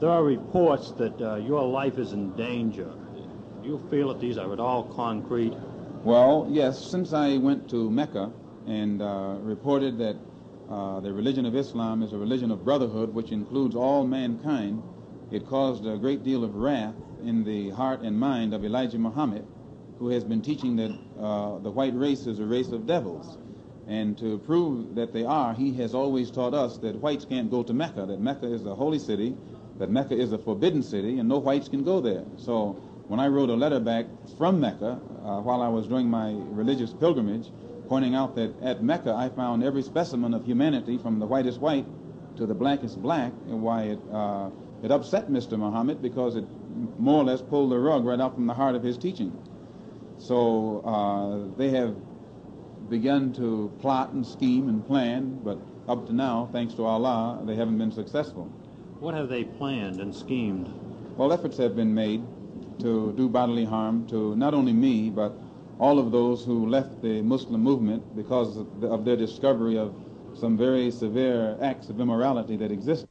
There are reports that uh, your life is in danger. Do you feel that these are at all concrete? Well, yes, since I went to Mecca and uh, reported that uh, the religion of Islam is a religion of brotherhood which includes all mankind, it caused a great deal of wrath in the heart and mind of Elijah Muhammad, who has been teaching that uh, the white race is a race of devils. And to prove that they are, he has always taught us that whites can't go to Mecca, that Mecca is a holy city, that Mecca is a forbidden city, and no whites can go there. So when I wrote a letter back from Mecca uh, while I was doing my religious pilgrimage, pointing out that at Mecca I found every specimen of humanity from the whitest white to the blackest black, and why it, uh, it upset Mr. Muhammad because it more or less pulled the rug right out from the heart of his teaching. So uh, they have begun to plot and scheme and plan, but up to now, thanks to Allah, they haven't been successful. What have they planned and schemed? Well, efforts have been made to do bodily harm to not only me, but all of those who left the Muslim movement because of their discovery of some very severe acts of immorality that exist.